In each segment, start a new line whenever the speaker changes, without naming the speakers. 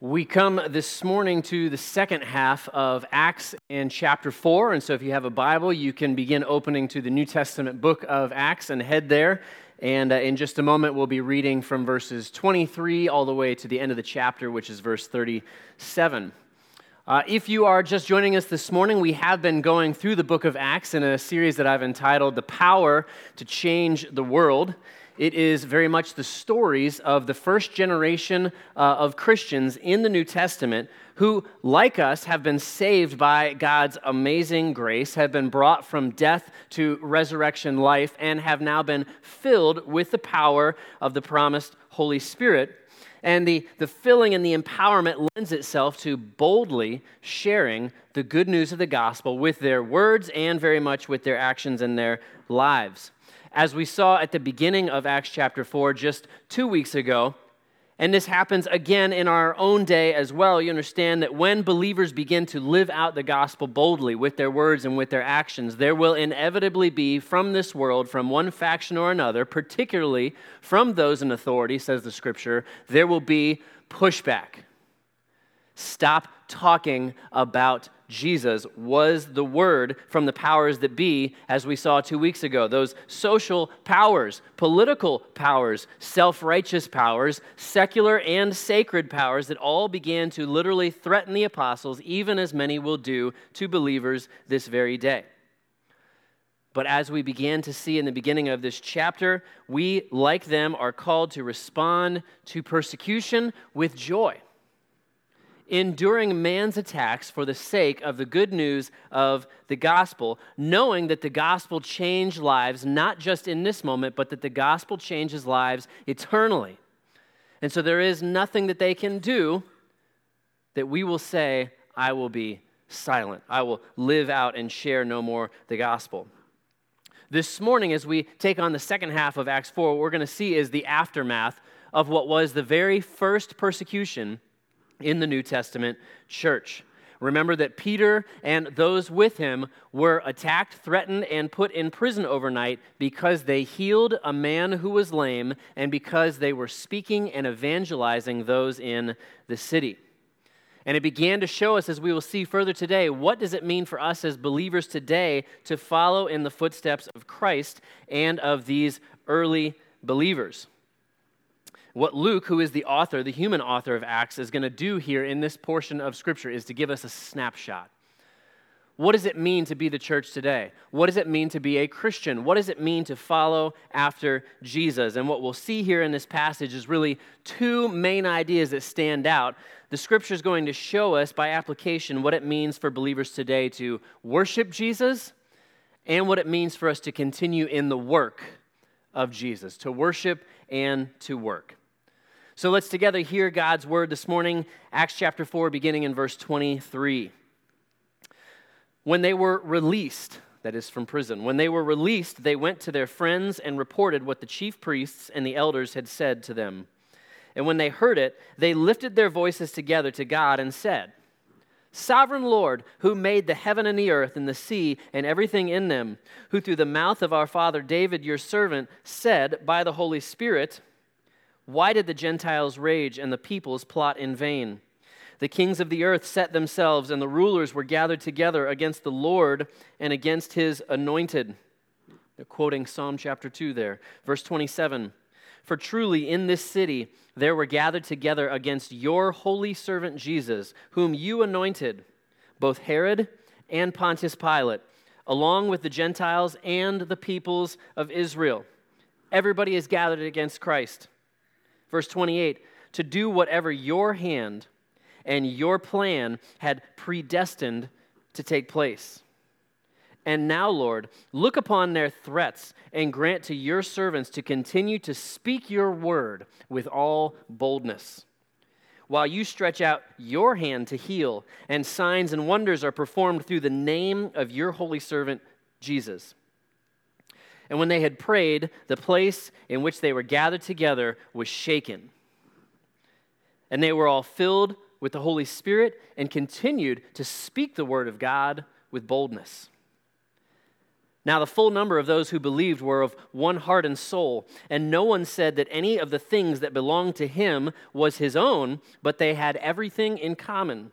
We come this morning to the second half of Acts in chapter 4. And so if you have a Bible, you can begin opening to the New Testament book of Acts and head there. And uh, in just a moment, we'll be reading from verses 23 all the way to the end of the chapter, which is verse 37. Uh, if you are just joining us this morning, we have been going through the book of Acts in a series that I've entitled The Power to Change the World. It is very much the stories of the first generation uh, of Christians in the New Testament who, like us, have been saved by God's amazing grace, have been brought from death to resurrection life, and have now been filled with the power of the promised Holy Spirit. And the, the filling and the empowerment lends itself to boldly sharing the good news of the gospel with their words and very much with their actions and their lives as we saw at the beginning of Acts chapter 4 just two weeks ago. And this happens again in our own day as well. You understand that when believers begin to live out the gospel boldly with their words and with their actions, there will inevitably be from this world, from one faction or another, particularly from those in authority, says the scripture, there will be pushback. Stop talking about Jesus was the word from the powers that be, as we saw two weeks ago. Those social powers, political powers, self righteous powers, secular and sacred powers that all began to literally threaten the apostles, even as many will do to believers this very day. But as we began to see in the beginning of this chapter, we, like them, are called to respond to persecution with joy enduring man's attacks for the sake of the good news of the gospel, knowing that the gospel changed lives, not just in this moment, but that the gospel changes lives eternally. And so there is nothing that they can do that we will say, I will be silent. I will live out and share no more the gospel. This morning, as we take on the second half of Acts 4, what we're going to see is the aftermath of what was the very first persecution in the New Testament church. Remember that Peter and those with him were attacked, threatened, and put in prison overnight because they healed a man who was lame and because they were speaking and evangelizing those in the city. And it began to show us, as we will see further today, what does it mean for us as believers today to follow in the footsteps of Christ and of these early believers. What Luke, who is the author, the human author of Acts, is going to do here in this portion of Scripture is to give us a snapshot. What does it mean to be the church today? What does it mean to be a Christian? What does it mean to follow after Jesus? And what we'll see here in this passage is really two main ideas that stand out. The scripture is going to show us by application what it means for believers today to worship Jesus and what it means for us to continue in the work of Jesus, to worship and to work. So let's together hear God's word this morning, Acts chapter 4, beginning in verse 23. When they were released, that is from prison, when they were released, they went to their friends and reported what the chief priests and the elders had said to them. And when they heard it, they lifted their voices together to God and said, Sovereign Lord, who made the heaven and the earth and the sea and everything in them, who through the mouth of our father David, your servant, said by the Holy Spirit, why did the Gentiles rage and the peoples plot in vain? The kings of the earth set themselves, and the rulers were gathered together against the Lord and against his anointed. They're quoting Psalm chapter 2 there. Verse 27 For truly in this city there were gathered together against your holy servant Jesus, whom you anointed, both Herod and Pontius Pilate, along with the Gentiles and the peoples of Israel. Everybody is gathered against Christ. Verse 28 to do whatever your hand and your plan had predestined to take place. And now, Lord, look upon their threats and grant to your servants to continue to speak your word with all boldness. While you stretch out your hand to heal, and signs and wonders are performed through the name of your holy servant, Jesus. And when they had prayed, the place in which they were gathered together was shaken. And they were all filled with the Holy Spirit and continued to speak the word of God with boldness. Now, the full number of those who believed were of one heart and soul, and no one said that any of the things that belonged to him was his own, but they had everything in common.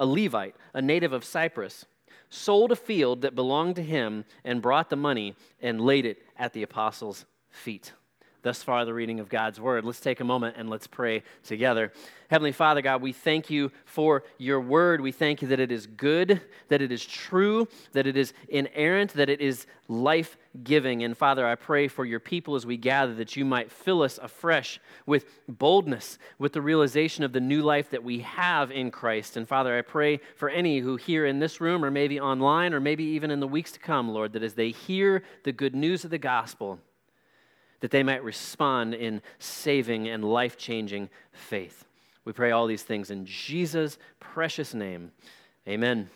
a Levite, a native of Cyprus, sold a field that belonged to him and brought the money and laid it at the apostles' feet. Thus far, the reading of God's word. Let's take a moment and let's pray together. Heavenly Father, God, we thank you for your word. We thank you that it is good, that it is true, that it is inerrant, that it is life giving. And Father, I pray for your people as we gather that you might fill us afresh with boldness, with the realization of the new life that we have in Christ. And Father, I pray for any who here in this room, or maybe online, or maybe even in the weeks to come, Lord, that as they hear the good news of the gospel, that they might respond in saving and life changing faith. We pray all these things in Jesus' precious name. Amen.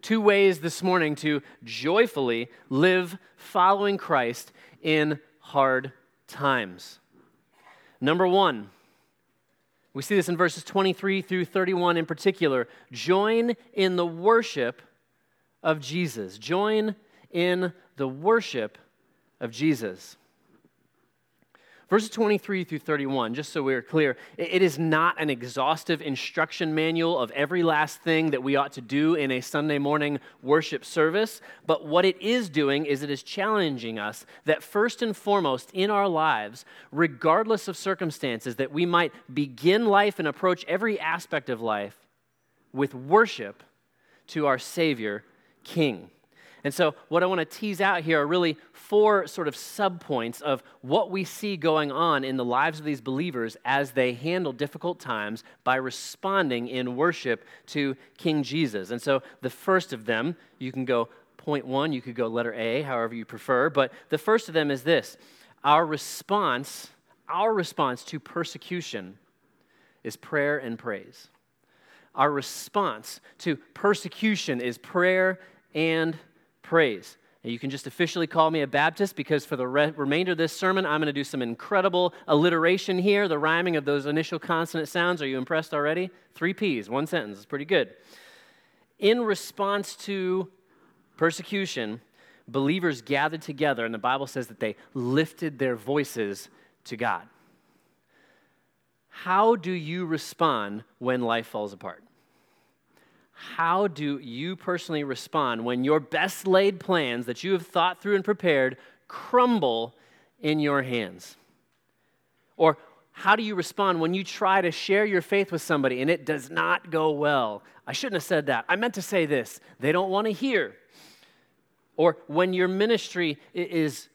Two ways this morning to joyfully live following Christ in hard times. Number one, we see this in verses 23 through 31 in particular. Join in the worship of Jesus. Join in the worship of Jesus. Verses 23 through 31, just so we're clear, it is not an exhaustive instruction manual of every last thing that we ought to do in a Sunday morning worship service. But what it is doing is it is challenging us that first and foremost in our lives, regardless of circumstances, that we might begin life and approach every aspect of life with worship to our Savior, King. And so, what I want to tease out here are really four sort of subpoints of what we see going on in the lives of these believers as they handle difficult times by responding in worship to King Jesus. And so, the first of them, you can go point one, you could go letter A, however you prefer, but the first of them is this our response, our response to persecution is prayer and praise. Our response to persecution is prayer and praise. And you can just officially call me a Baptist because for the re- remainder of this sermon, I'm going to do some incredible alliteration here, the rhyming of those initial consonant sounds. Are you impressed already? Three P's, one sentence. It's pretty good. In response to persecution, believers gathered together, and the Bible says that they lifted their voices to God. How do you respond when life falls apart? How do you personally respond when your best laid plans that you have thought through and prepared crumble in your hands? Or how do you respond when you try to share your faith with somebody and it does not go well? I shouldn't have said that. I meant to say this. They don't want to hear. Or when your ministry is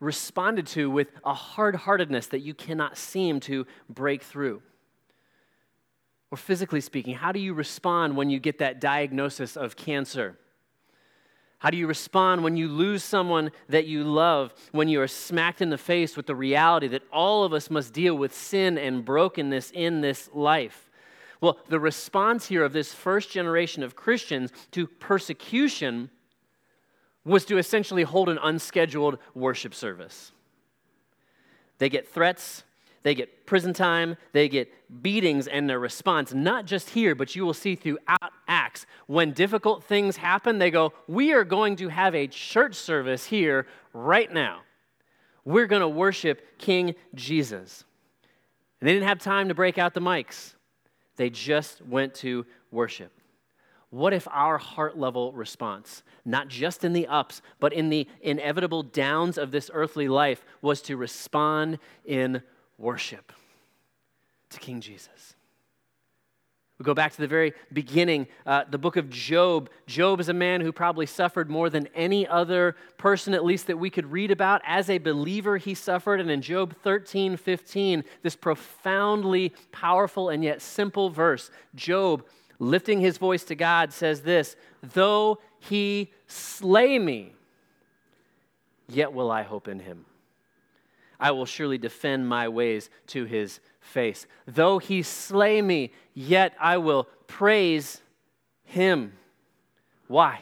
responded to with a hard heartedness that you cannot seem to break through. Or physically speaking, how do you respond when you get that diagnosis of cancer? How do you respond when you lose someone that you love, when you are smacked in the face with the reality that all of us must deal with sin and brokenness in this life? Well, the response here of this first generation of Christians to persecution was to essentially hold an unscheduled worship service. They get threats, they get prison time, they get beatings, and their response, not just here, but you will see throughout Acts, when difficult things happen, they go, We are going to have a church service here right now. We're going to worship King Jesus. And they didn't have time to break out the mics, they just went to worship. What if our heart level response, not just in the ups, but in the inevitable downs of this earthly life, was to respond in worship to King Jesus. We go back to the very beginning, uh, the book of Job. Job is a man who probably suffered more than any other person, at least that we could read about. As a believer, he suffered. And in Job 13 15, this profoundly powerful and yet simple verse, Job, lifting his voice to God, says this Though he slay me, yet will I hope in him. I will surely defend my ways to his face. Though he slay me, yet I will praise him. Why?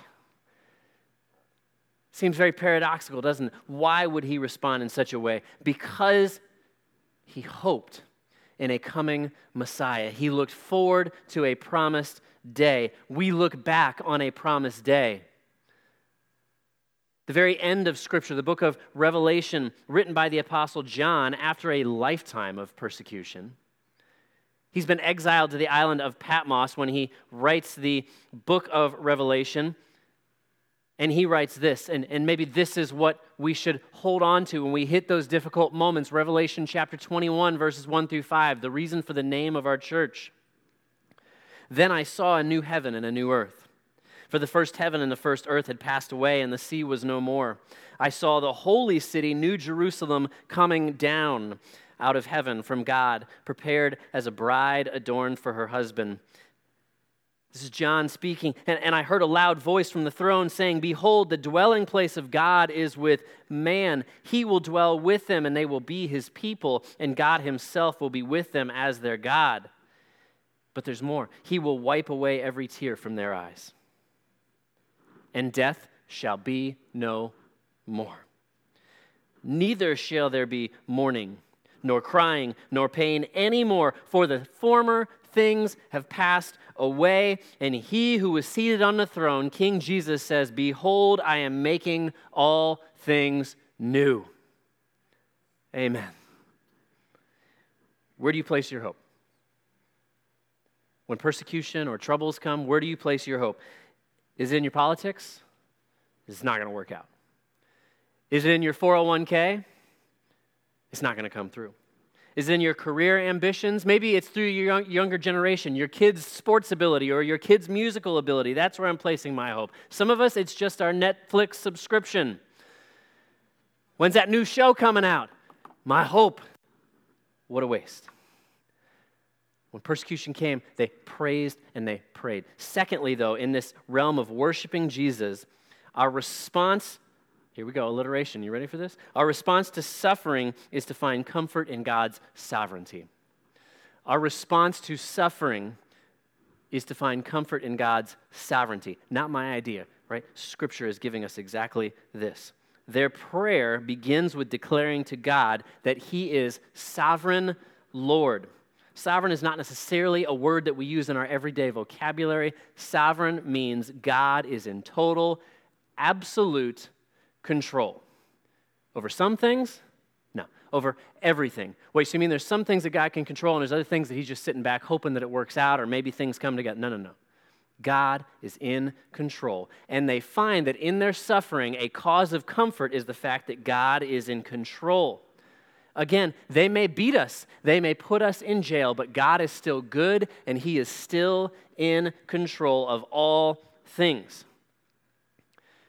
Seems very paradoxical, doesn't it? Why would he respond in such a way? Because he hoped in a coming Messiah. He looked forward to a promised day. We look back on a promised day. The very end of Scripture, the book of Revelation, written by the Apostle John after a lifetime of persecution. He's been exiled to the island of Patmos when he writes the book of Revelation. And he writes this, and, and maybe this is what we should hold on to when we hit those difficult moments. Revelation chapter 21, verses 1 through 5, the reason for the name of our church. Then I saw a new heaven and a new earth. For the first heaven and the first earth had passed away, and the sea was no more. I saw the holy city, New Jerusalem, coming down out of heaven from God, prepared as a bride adorned for her husband. This is John speaking. And, and, I heard a loud voice from the throne saying, Behold, the dwelling place of God is with man. He will dwell with them, and they will be his people, and God himself will be with them as their God. But there's more. He will wipe away every tear from their eyes and death shall be no more. Neither shall there be mourning, nor crying, nor pain any more, for the former things have passed away. And he who was seated on the throne, King Jesus, says, Behold, I am making all things new. Amen. Where do you place your hope? When persecution or troubles come, where do you place your hope? Is it in your politics? It's not going to work out. Is it in your 401k? It's not going to come through. Is it in your career ambitions? Maybe it's through your younger generation, your kids' sports ability or your kids' musical ability. That's where I'm placing my hope. Some of us, it's just our Netflix subscription. When's that new show coming out? My hope. What a waste. When persecution came, they praised and they prayed. Secondly, though, in this realm of worshiping Jesus, our response, here we go, alliteration. You ready for this? Our response to suffering is to find comfort in God's sovereignty. Our response to suffering is to find comfort in God's sovereignty. Not my idea, right? Scripture is giving us exactly this. Their prayer begins with declaring to God that He is sovereign Lord. Sovereign is not necessarily a word that we use in our everyday vocabulary. Sovereign means God is in total, absolute control. Over some things? No. Over everything. Wait, so you mean there's some things that God can control and there's other things that He's just sitting back hoping that it works out or maybe things come together? No, no, no. God is in control. And they find that in their suffering, a cause of comfort is the fact that God is in control. Again, they may beat us, they may put us in jail, but God is still good and He is still in control of all things.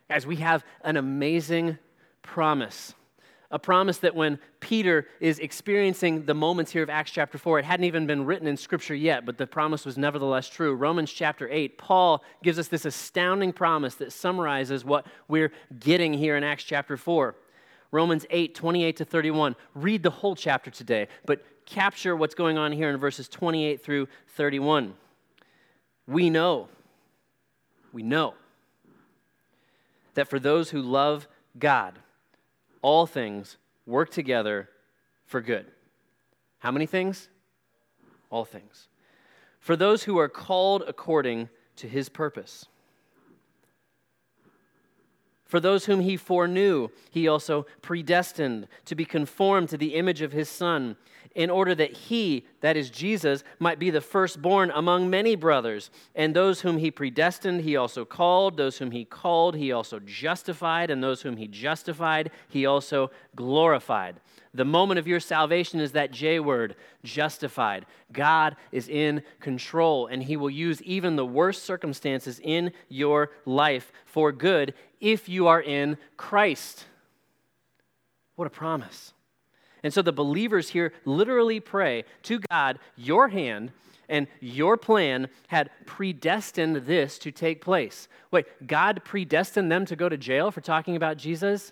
Guys, we have an amazing promise. A promise that when Peter is experiencing the moments here of Acts chapter 4, it hadn't even been written in Scripture yet, but the promise was nevertheless true. Romans chapter 8, Paul gives us this astounding promise that summarizes what we're getting here in Acts chapter 4. Romans 8, 28 to 31. Read the whole chapter today, but capture what's going on here in verses 28 through 31. We know, we know that for those who love God, all things work together for good. How many things? All things. For those who are called according to his purpose. For those whom he foreknew, he also predestined to be conformed to the image of his Son, in order that he, that is Jesus, might be the firstborn among many brothers. And those whom he predestined, he also called. Those whom he called, he also justified. And those whom he justified, he also glorified. The moment of your salvation is that J word, justified. God is in control, and He will use even the worst circumstances in your life for good if you are in Christ. What a promise. And so the believers here literally pray to God, your hand and your plan had predestined this to take place. Wait, God predestined them to go to jail for talking about Jesus?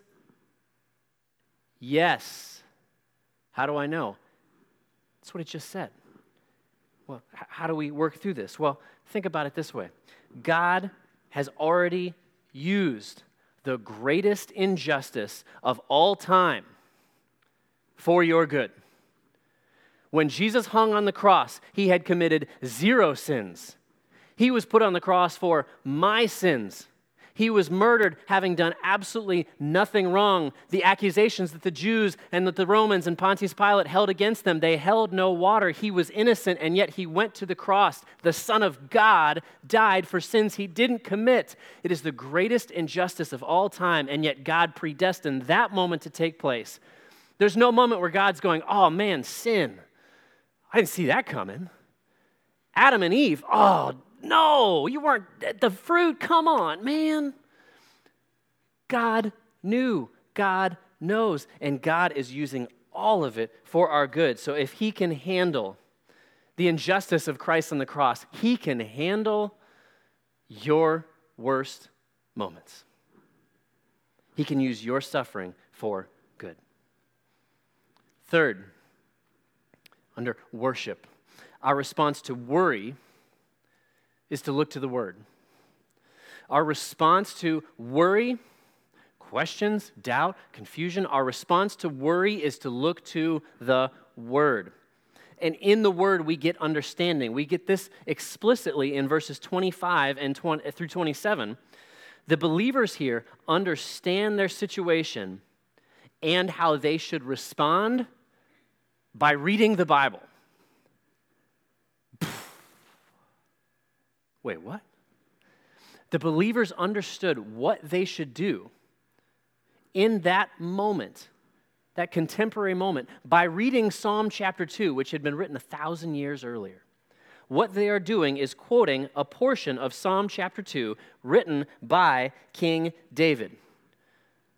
Yes. How do I know? That's what it just said. Well, how do we work through this? Well, think about it this way God has already used the greatest injustice of all time for your good. When Jesus hung on the cross, he had committed zero sins. He was put on the cross for my sins. He was murdered having done absolutely nothing wrong. The accusations that the Jews and that the Romans and Pontius Pilate held against them, they held no water. He was innocent, and yet he went to the cross. The Son of God died for sins he didn't commit. It is the greatest injustice of all time, and yet God predestined that moment to take place. There's no moment where God's going, oh man, sin. I didn't see that coming. Adam and Eve, oh, no, you weren't. The fruit, come on, man. God knew, God knows, and God is using all of it for our good. So if He can handle the injustice of Christ on the cross, He can handle your worst moments. He can use your suffering for good. Third, under worship, our response to worry is to look to the Word. Our response to worry, questions, doubt, confusion, our response to worry is to look to the Word. And in the Word, we get understanding. We get this explicitly in verses 25 and 20, through 27. The believers here understand their situation and how they should respond by reading the Bible. Wait, what? The believers understood what they should do in that moment, that contemporary moment, by reading Psalm chapter 2, which had been written a thousand years earlier. What they are doing is quoting a portion of Psalm chapter 2 written by King David.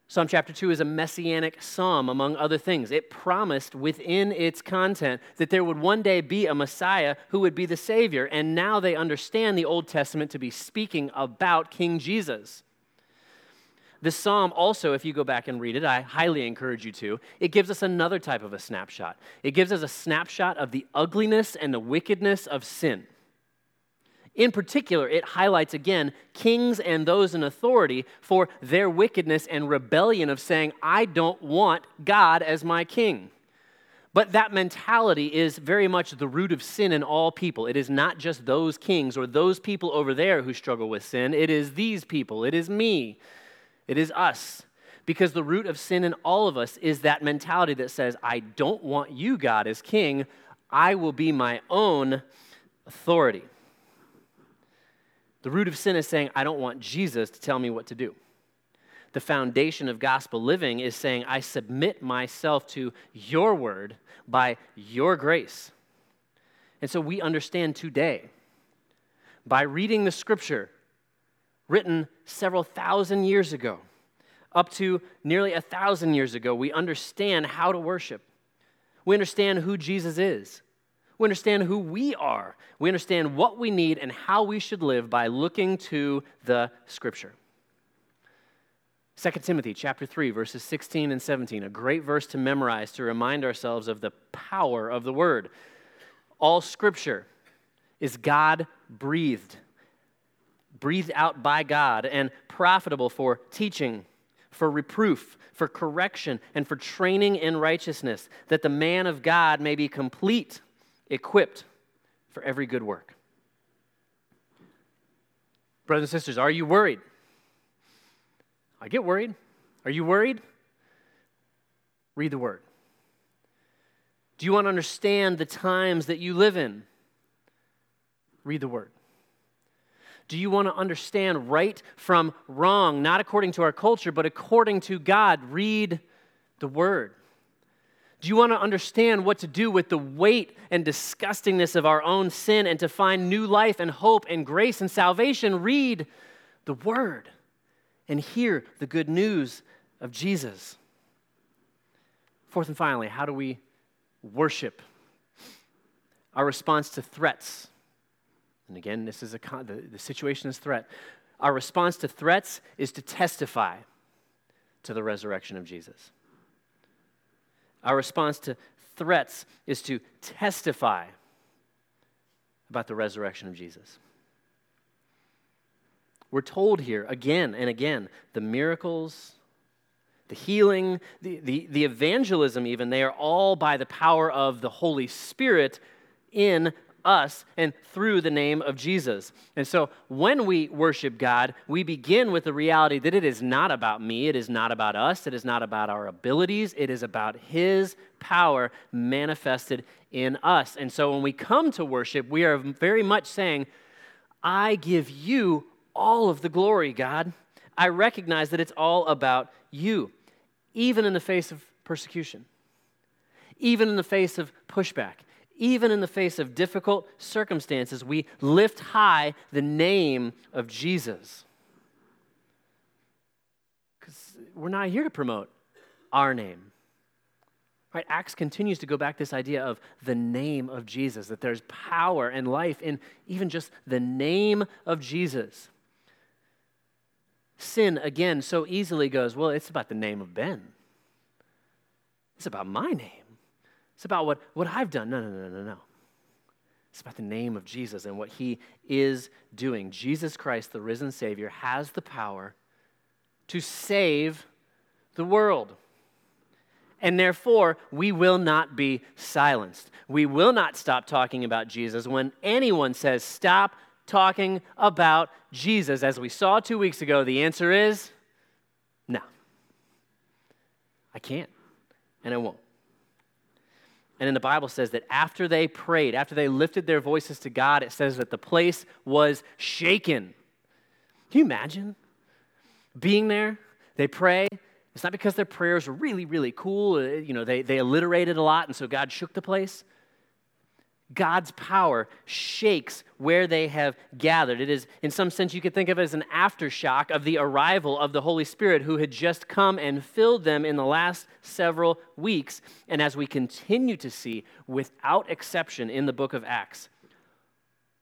Psalm chapter 2 is a messianic psalm, among other things. It promised within its content that there would one day be a Messiah who would be the Savior, and now they understand the Old Testament to be speaking about King Jesus. This psalm also, if you go back and read it, I highly encourage you to, it gives us another type of a snapshot. It gives us a snapshot of the ugliness and the wickedness of sin. In particular, it highlights again kings and those in authority for their wickedness and rebellion of saying, I don't want God as my king. But that mentality is very much the root of sin in all people. It is not just those kings or those people over there who struggle with sin. It is these people. It is me. It is us. Because the root of sin in all of us is that mentality that says, I don't want you, God, as king. I will be my own authority. The root of sin is saying, I don't want Jesus to tell me what to do. The foundation of gospel living is saying, I submit myself to your word by your grace. And so we understand today, by reading the scripture written several thousand years ago, up to nearly a thousand years ago, we understand how to worship. We understand who Jesus is. We understand who we are. We understand what we need and how we should live by looking to the scripture. 2 Timothy chapter 3 verses 16 and 17, a great verse to memorize to remind ourselves of the power of the word. All scripture is God breathed, breathed out by God and profitable for teaching, for reproof, for correction, and for training in righteousness, that the man of God may be complete equipped for every good work. Brothers and sisters, are you worried? I get worried. Are you worried? Read the word. Do you want to understand the times that you live in? Read the word. Do you want to understand right from wrong, not according to our culture, but according to God? Read the word. Do you want to understand what to do with the weight and disgustingness of our own sin and to find new life and hope and grace and salvation? Read the Word and hear the good news of Jesus. Fourth and finally, how do we worship? Our response to threats. And again, this is a the, the situation is threat. Our response to threats is to testify to the resurrection of Jesus Our response to threats is to testify about the resurrection of Jesus. We're told here again and again the miracles, the healing, the, the, the evangelism, even, they are all by the power of the Holy Spirit in us and through the name of Jesus. And so when we worship God, we begin with the reality that it is not about me, it is not about us, it is not about our abilities, it is about His power manifested in us. And so when we come to worship, we are very much saying, I give you all of the glory, God. I recognize that it's all about you, even in the face of persecution, even in the face of pushback, even in the face of difficult circumstances, we lift high the name of Jesus. Because we're not here to promote our name. Right? Acts continues to go back this idea of the name of Jesus, that there's power and life in even just the name of Jesus. Sin, again, so easily goes, well, it's about the name of Ben. It's about my name. It's about what, what I've done. No, no, no, no, no. It's about the name of Jesus and what he is doing. Jesus Christ, the risen Savior, has the power to save the world. And therefore, we will not be silenced. We will not stop talking about Jesus when anyone says, Stop talking about Jesus. As we saw two weeks ago, the answer is no. I can't, and I won't. And then the Bible says that after they prayed, after they lifted their voices to God, it says that the place was shaken. Can you imagine being there? They pray. It's not because their prayers were really, really cool. Uh, you know, they, they alliterated a lot, and so God shook the place. God's power shakes where they have gathered. It is, in some sense, you could think of it as an aftershock of the arrival of the Holy Spirit who had just come and filled them in the last several weeks. And as we continue to see, without exception in the book of Acts,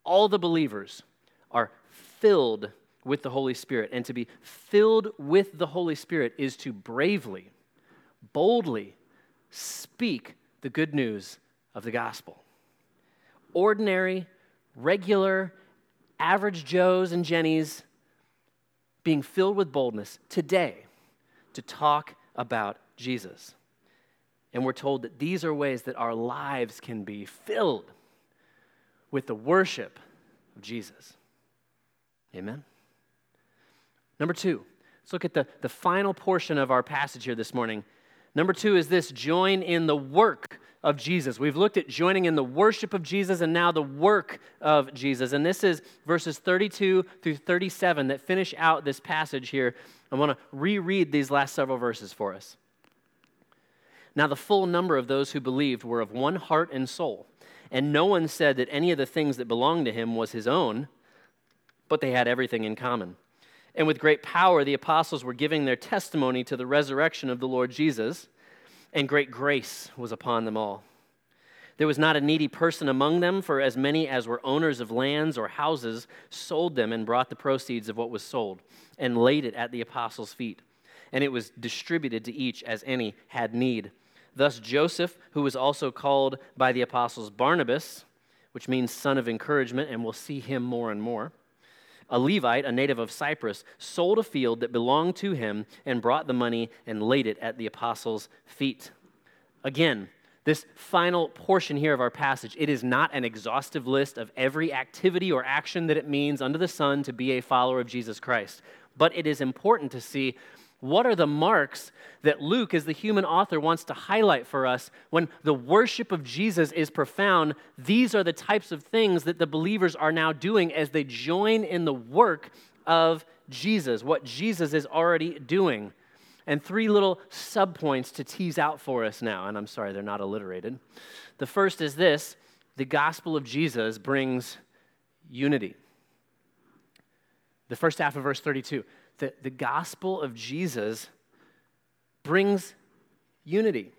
all the believers are filled with the Holy Spirit. And to be filled with the Holy Spirit is to bravely, boldly speak the good news of the gospel ordinary, regular, average Joes and Jennies being filled with boldness today to talk about Jesus. And we're told that these are ways that our lives can be filled with the worship of Jesus. Amen. Number two, let's look at the, the final portion of our passage here this morning. Number two is this join in the work of Jesus. We've looked at joining in the worship of Jesus and now the work of Jesus. And this is verses 32 through 37 that finish out this passage here. I want to reread these last several verses for us. Now, the full number of those who believed were of one heart and soul, and no one said that any of the things that belonged to him was his own, but they had everything in common. And with great power, the apostles were giving their testimony to the resurrection of the Lord Jesus and great grace was upon them all. There was not a needy person among them, for as many as were owners of lands or houses sold them and brought the proceeds of what was sold and laid it at the apostles' feet. And it was distributed to each as any had need. Thus, Joseph, who was also called by the apostles Barnabas, which means son of encouragement, and we'll see him more and more a Levite, a native of Cyprus, sold a field that belonged to him and brought the money and laid it at the apostles' feet. Again, this final portion here of our passage, it is not an exhaustive list of every activity or action that it means under the sun to be a follower of Jesus Christ. But it is important to see what are the marks that Luke, as the human author, wants to highlight for us when the worship of Jesus is profound? These are the types of things that the believers are now doing as they join in the work of Jesus, what Jesus is already doing. And three little subpoints to tease out for us now. And I'm sorry, they're not alliterated. The first is this the gospel of Jesus brings unity. The first half of verse 32 the, the gospel of Jesus brings unity.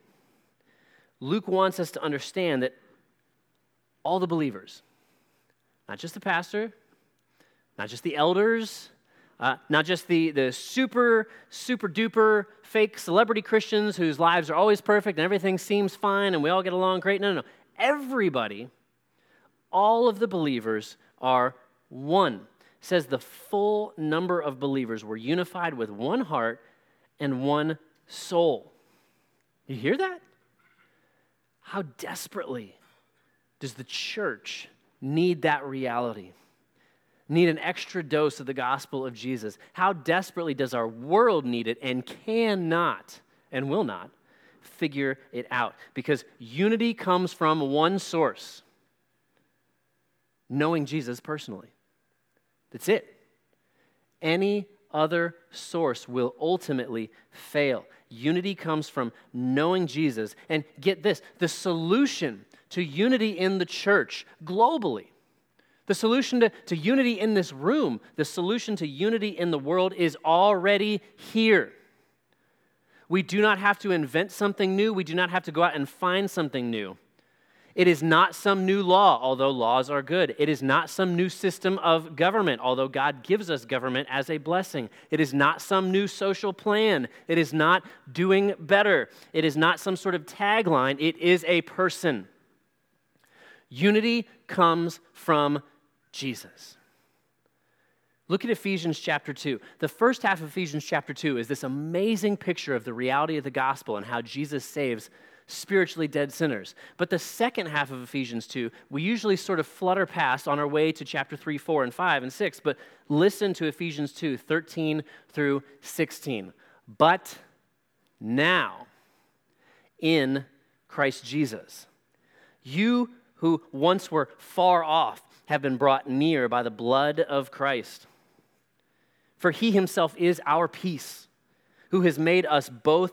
Luke wants us to understand that all the believers, not just the pastor, not just the elders, Uh, not just the, the super, super duper fake celebrity Christians whose lives are always perfect and everything seems fine and we all get along great. No, no, no. Everybody, all of the believers are one. Says the full number of believers were unified with one heart and one soul. You hear that? How desperately does the church need that reality? Need an extra dose of the gospel of Jesus? How desperately does our world need it and cannot and will not figure it out? Because unity comes from one source knowing Jesus personally. That's it. Any other source will ultimately fail. Unity comes from knowing Jesus. And get this the solution to unity in the church globally, the solution to, to unity in this room, the solution to unity in the world is already here. We do not have to invent something new. We do not have to go out and find something new. It is not some new law, although laws are good. It is not some new system of government, although God gives us government as a blessing. It is not some new social plan. It is not doing better. It is not some sort of tagline. It is a person. Unity comes from Jesus. Look at Ephesians chapter 2. The first half of Ephesians chapter 2 is this amazing picture of the reality of the gospel and how Jesus saves spiritually dead sinners. But the second half of Ephesians 2, we usually sort of flutter past on our way to chapter 3, 4, and 5, and 6. But listen to Ephesians 2, 13 through 16. But now, in Christ Jesus, you who once were far off have been brought near by the blood of Christ. For he himself is our peace, who has made us both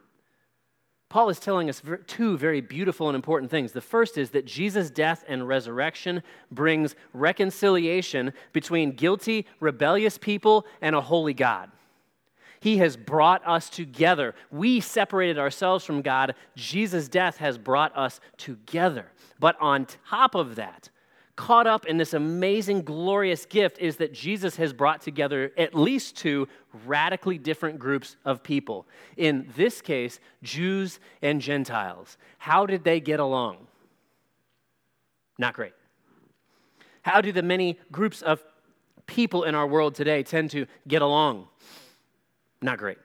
Paul is telling us two very beautiful and important things. The first is that Jesus' death and resurrection brings reconciliation between guilty, rebellious people and a holy God. He has brought us together. We separated ourselves from God. Jesus' death has brought us together. But on top of that, caught up in this amazing, glorious gift is that Jesus has brought together at least two radically different groups of people. In this case, Jews and Gentiles. How did they get along? Not great. How do the many groups of people in our world today tend to get along? Not great.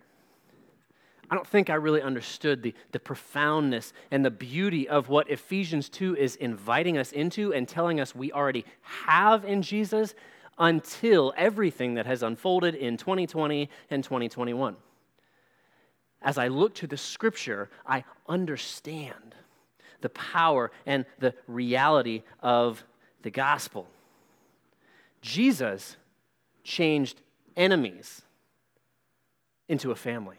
I don't think I really understood the, the profoundness and the beauty of what Ephesians 2 is inviting us into and telling us we already have in Jesus until everything that has unfolded in 2020 and 2021. As I look to the scripture, I understand the power and the reality of the gospel. Jesus changed enemies into a family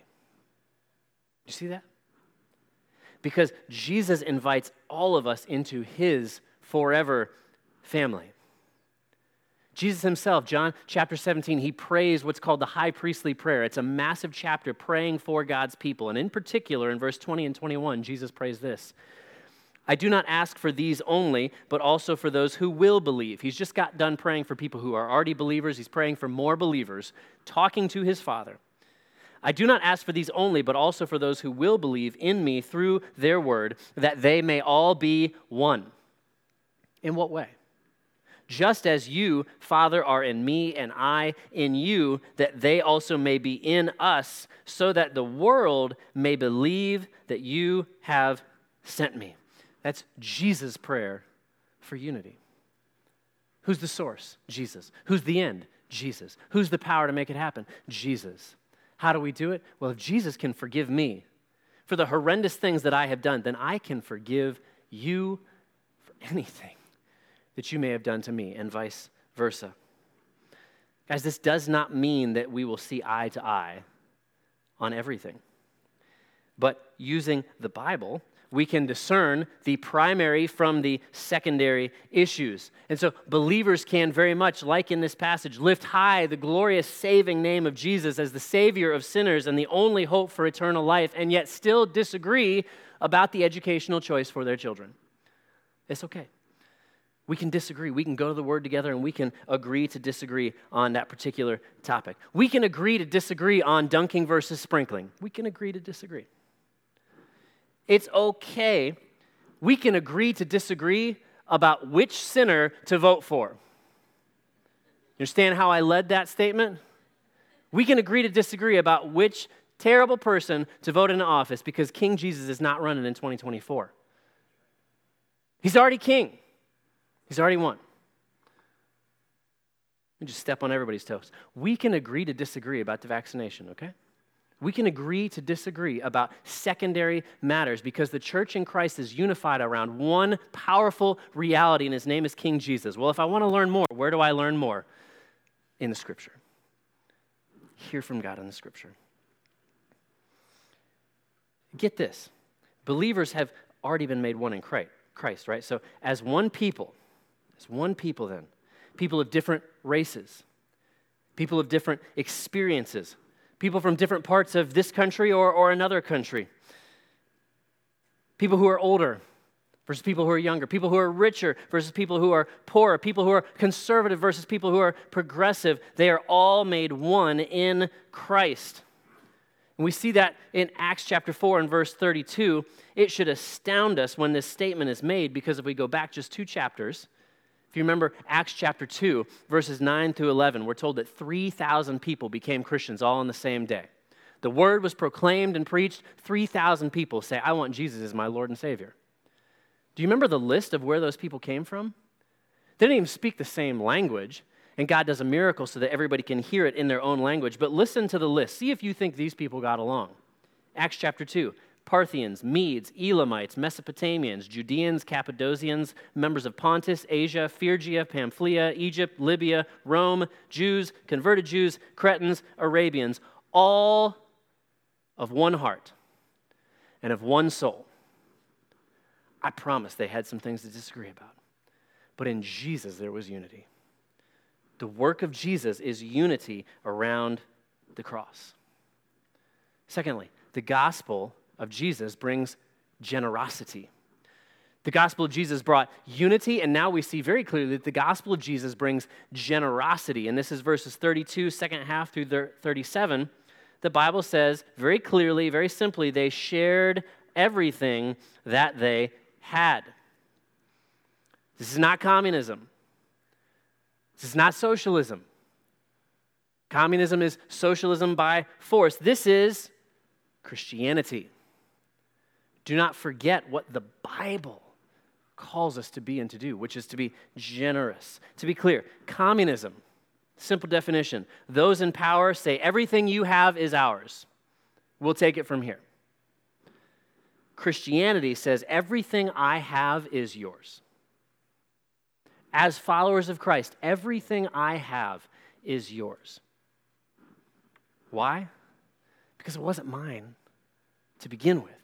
you see that? Because Jesus invites all of us into his forever family. Jesus himself, John chapter 17, he prays what's called the high priestly prayer. It's a massive chapter praying for God's people. And in particular, in verse 20 and 21, Jesus prays this I do not ask for these only, but also for those who will believe. He's just got done praying for people who are already believers. He's praying for more believers, talking to his Father. I do not ask for these only, but also for those who will believe in me through their word, that they may all be one. In what way? Just as you, Father, are in me and I in you, that they also may be in us, so that the world may believe that you have sent me. That's Jesus' prayer for unity. Who's the source? Jesus. Who's the end? Jesus. Who's the power to make it happen? Jesus. How do we do it? Well, if Jesus can forgive me for the horrendous things that I have done, then I can forgive you for anything that you may have done to me, and vice versa. Guys, this does not mean that we will see eye to eye on everything. But using the Bible, we can discern the primary from the secondary issues. And so believers can very much, like in this passage, lift high the glorious saving name of Jesus as the Savior of sinners and the only hope for eternal life, and yet still disagree about the educational choice for their children. It's okay. We can disagree. We can go to the Word together and we can agree to disagree on that particular topic. We can agree to disagree on dunking versus sprinkling. We can agree to disagree. It's okay. We can agree to disagree about which sinner to vote for. You understand how I led that statement? We can agree to disagree about which terrible person to vote into office because King Jesus is not running in 2024. He's already king, he's already won. Let me just step on everybody's toes. We can agree to disagree about the vaccination, okay? We can agree to disagree about secondary matters because the church in Christ is unified around one powerful reality, and his name is King Jesus. Well, if I want to learn more, where do I learn more? In the scripture. Hear from God in the scripture. Get this believers have already been made one in Christ, right? So, as one people, as one people, then, people of different races, people of different experiences, people from different parts of this country or, or another country, people who are older versus people who are younger, people who are richer versus people who are poorer, people who are conservative versus people who are progressive. They are all made one in Christ. And we see that in Acts chapter 4 and verse 32. It should astound us when this statement is made because if we go back just two chapters, you remember Acts chapter 2, verses 9 through 11, we're told that 3,000 people became Christians all on the same day. The word was proclaimed and preached. 3,000 people say, I want Jesus as my Lord and Savior. Do you remember the list of where those people came from? They didn't even speak the same language, and God does a miracle so that everybody can hear it in their own language. But listen to the list. See if you think these people got along. Acts chapter 2 Parthians, Medes, Elamites, Mesopotamians, Judeans, Cappadocians, members of Pontus, Asia, Phrygia, Pamphylia, Egypt, Libya, Rome, Jews, converted Jews, Cretans, Arabians, all of one heart and of one soul. I promise they had some things to disagree about. But in Jesus, there was unity. The work of Jesus is unity around the cross. Secondly, the gospel of Jesus brings generosity. The gospel of Jesus brought unity, and now we see very clearly that the gospel of Jesus brings generosity. And this is verses 32, second half through 37. The Bible says very clearly, very simply, they shared everything that they had. This is not communism. This is not socialism. Communism is socialism by force. This is Christianity. Do not forget what the Bible calls us to be and to do, which is to be generous. To be clear, communism, simple definition those in power say everything you have is ours. We'll take it from here. Christianity says everything I have is yours. As followers of Christ, everything I have is yours. Why? Because it wasn't mine to begin with.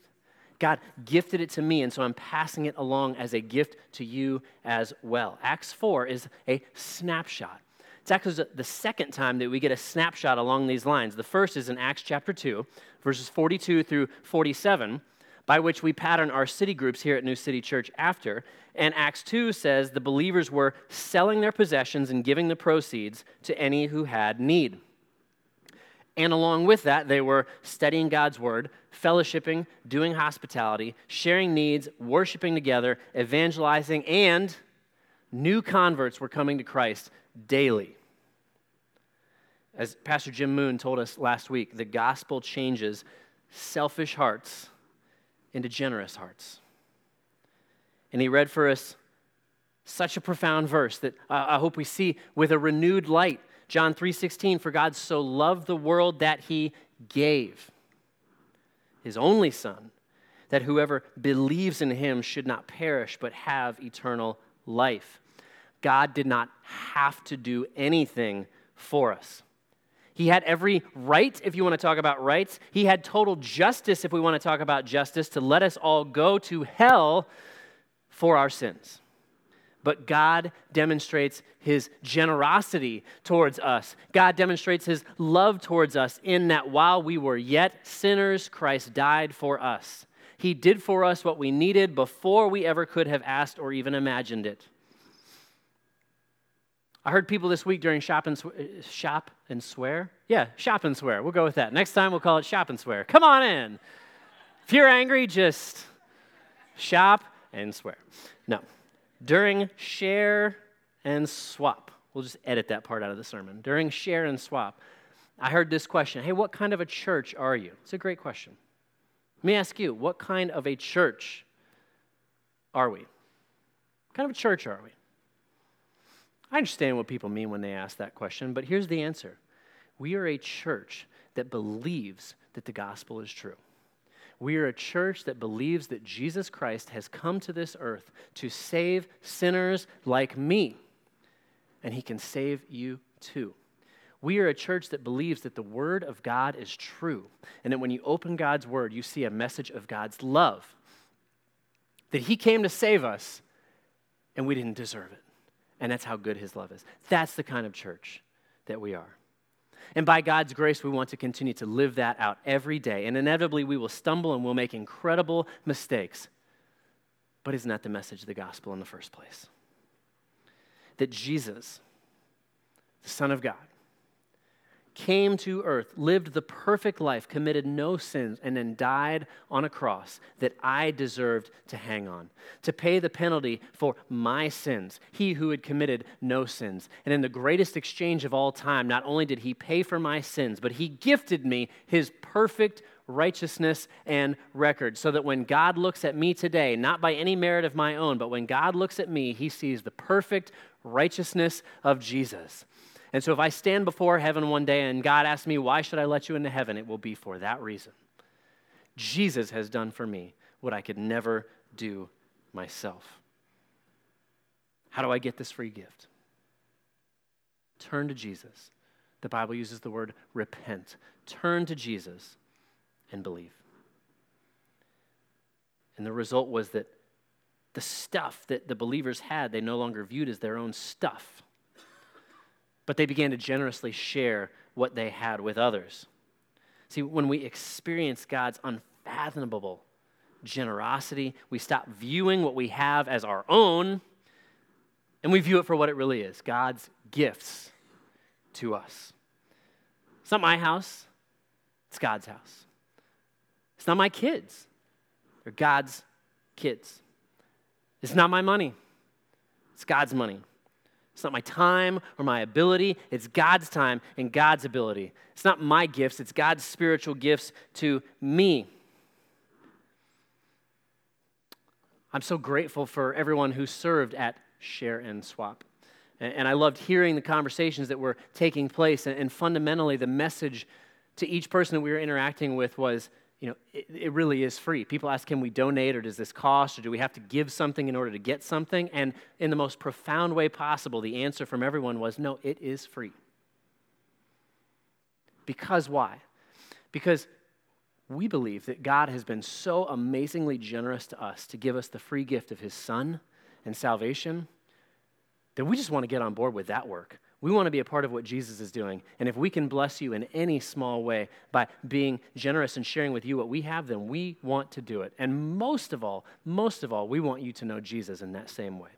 God gifted it to me, and so I'm passing it along as a gift to you as well. Acts 4 is a snapshot. It's actually the second time that we get a snapshot along these lines. The first is in Acts chapter 2, verses 42 through 47, by which we pattern our city groups here at New City Church after. And Acts 2 says the believers were selling their possessions and giving the proceeds to any who had need. And along with that, they were studying God's word, fellowshipping, doing hospitality, sharing needs, worshiping together, evangelizing, and new converts were coming to Christ daily. As Pastor Jim Moon told us last week, the gospel changes selfish hearts into generous hearts. And he read for us such a profound verse that I hope we see with a renewed light John 3:16 for God so loved the world that he gave his only son that whoever believes in him should not perish but have eternal life. God did not have to do anything for us. He had every right, if you want to talk about rights. He had total justice, if we want to talk about justice, to let us all go to hell for our sins. But God demonstrates his generosity towards us. God demonstrates his love towards us in that while we were yet sinners, Christ died for us. He did for us what we needed before we ever could have asked or even imagined it. I heard people this week during shop and, sw- uh, shop and swear. Yeah, shop and swear. We'll go with that. Next time we'll call it shop and swear. Come on in. If you're angry, just shop and swear. No. During share and swap, we'll just edit that part out of the sermon. During share and swap, I heard this question Hey, what kind of a church are you? It's a great question. Let me ask you, what kind of a church are we? What kind of a church are we? I understand what people mean when they ask that question, but here's the answer We are a church that believes that the gospel is true. We are a church that believes that Jesus Christ has come to this earth to save sinners like me, and he can save you too. We are a church that believes that the Word of God is true, and that when you open God's Word, you see a message of God's love. That He came to save us, and we didn't deserve it. And that's how good his love is. That's the kind of church that we are. And by God's grace, we want to continue to live that out every day. And inevitably, we will stumble and we'll make incredible mistakes. But isn't that the message of the gospel in the first place? That Jesus, the Son of God, came to earth, lived the perfect life, committed no sins, and then died on a cross that I deserved to hang on, to pay the penalty for my sins, he who had committed no sins. And in the greatest exchange of all time, not only did he pay for my sins, but he gifted me his perfect righteousness and record, so that when God looks at me today, not by any merit of my own, but when God looks at me, he sees the perfect righteousness of Jesus. And so if I stand before heaven one day and God asks me, Why should I let you into heaven? it will be for that reason. Jesus has done for me what I could never do myself. How do I get this free gift? Turn to Jesus. The Bible uses the word repent. Turn to Jesus and believe. And the result was that the stuff that the believers had, they no longer viewed as their own stuff but they began to generously share what they had with others. See, when we experience God's unfathomable generosity, we stop viewing what we have as our own and we view it for what it really is God's gifts to us. It's not my house, it's God's house. It's not my kids, they're God's kids. It's not my money, it's God's money. It's not my time or my ability. It's God's time and God's ability. It's not my gifts, it's God's spiritual gifts to me. I'm so grateful for everyone who served at Share and Swap. And I loved hearing the conversations that were taking place. And fundamentally, the message to each person that we were interacting with was you know, it, it, really is free. People ask, can we donate or does this cost or do we have to give something in order to get something? And in the most profound way possible, the answer from everyone was no, it is free. Because why? Because we believe that God has been so amazingly generous to us to give us the free gift of His Son and salvation that we just want to get on board with that work. We want to be a part of what Jesus is doing. And if we can bless you in any small way by being generous and sharing with you what we have, then we want to do it. And most of all, most of all, we want you to know Jesus in that same way.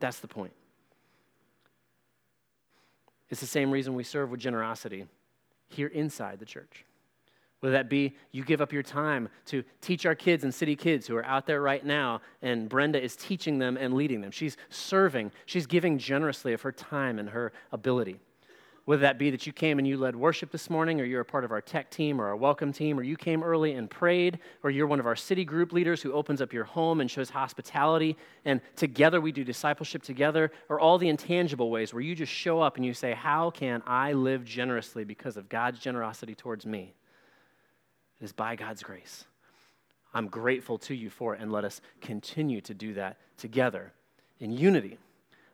That's the point. It's the same reason we serve with generosity here inside the church. Whether that be you give up your time to teach our kids and city kids who are out there right now, and Brenda is teaching them and leading them. She's serving, she's giving generously of her time and her ability. Whether that be that you came and you led worship this morning, or you're a part of our tech team or our welcome team, or you came early and prayed, or you're one of our city group leaders who opens up your home and shows hospitality, and together we do discipleship together, or all the intangible ways where you just show up and you say, How can I live generously because of God's generosity towards me? It is by God's grace. I'm grateful to you for it, and let us continue to do that together in unity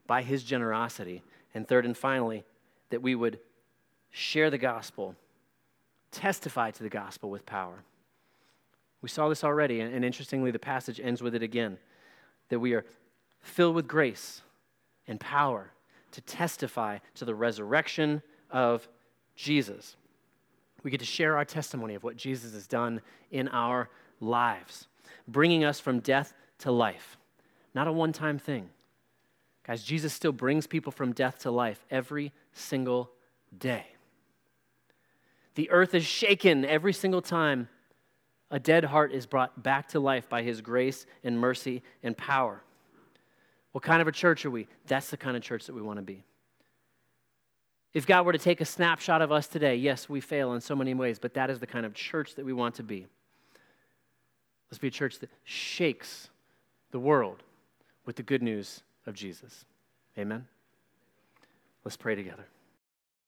by His generosity. And third and finally, that we would share the gospel, testify to the gospel with power. We saw this already, and interestingly, the passage ends with it again that we are filled with grace and power to testify to the resurrection of Jesus. We get to share our testimony of what Jesus has done in our lives, bringing us from death to life. Not a one time thing. Guys, Jesus still brings people from death to life every single day. The earth is shaken every single time a dead heart is brought back to life by his grace and mercy and power. What kind of a church are we? That's the kind of church that we want to be. If God were to take a snapshot of us today, yes, we fail in so many ways, but that is the kind of church that we want to be. Let's be a church that shakes the world with the good news of Jesus. Amen. Let's pray together.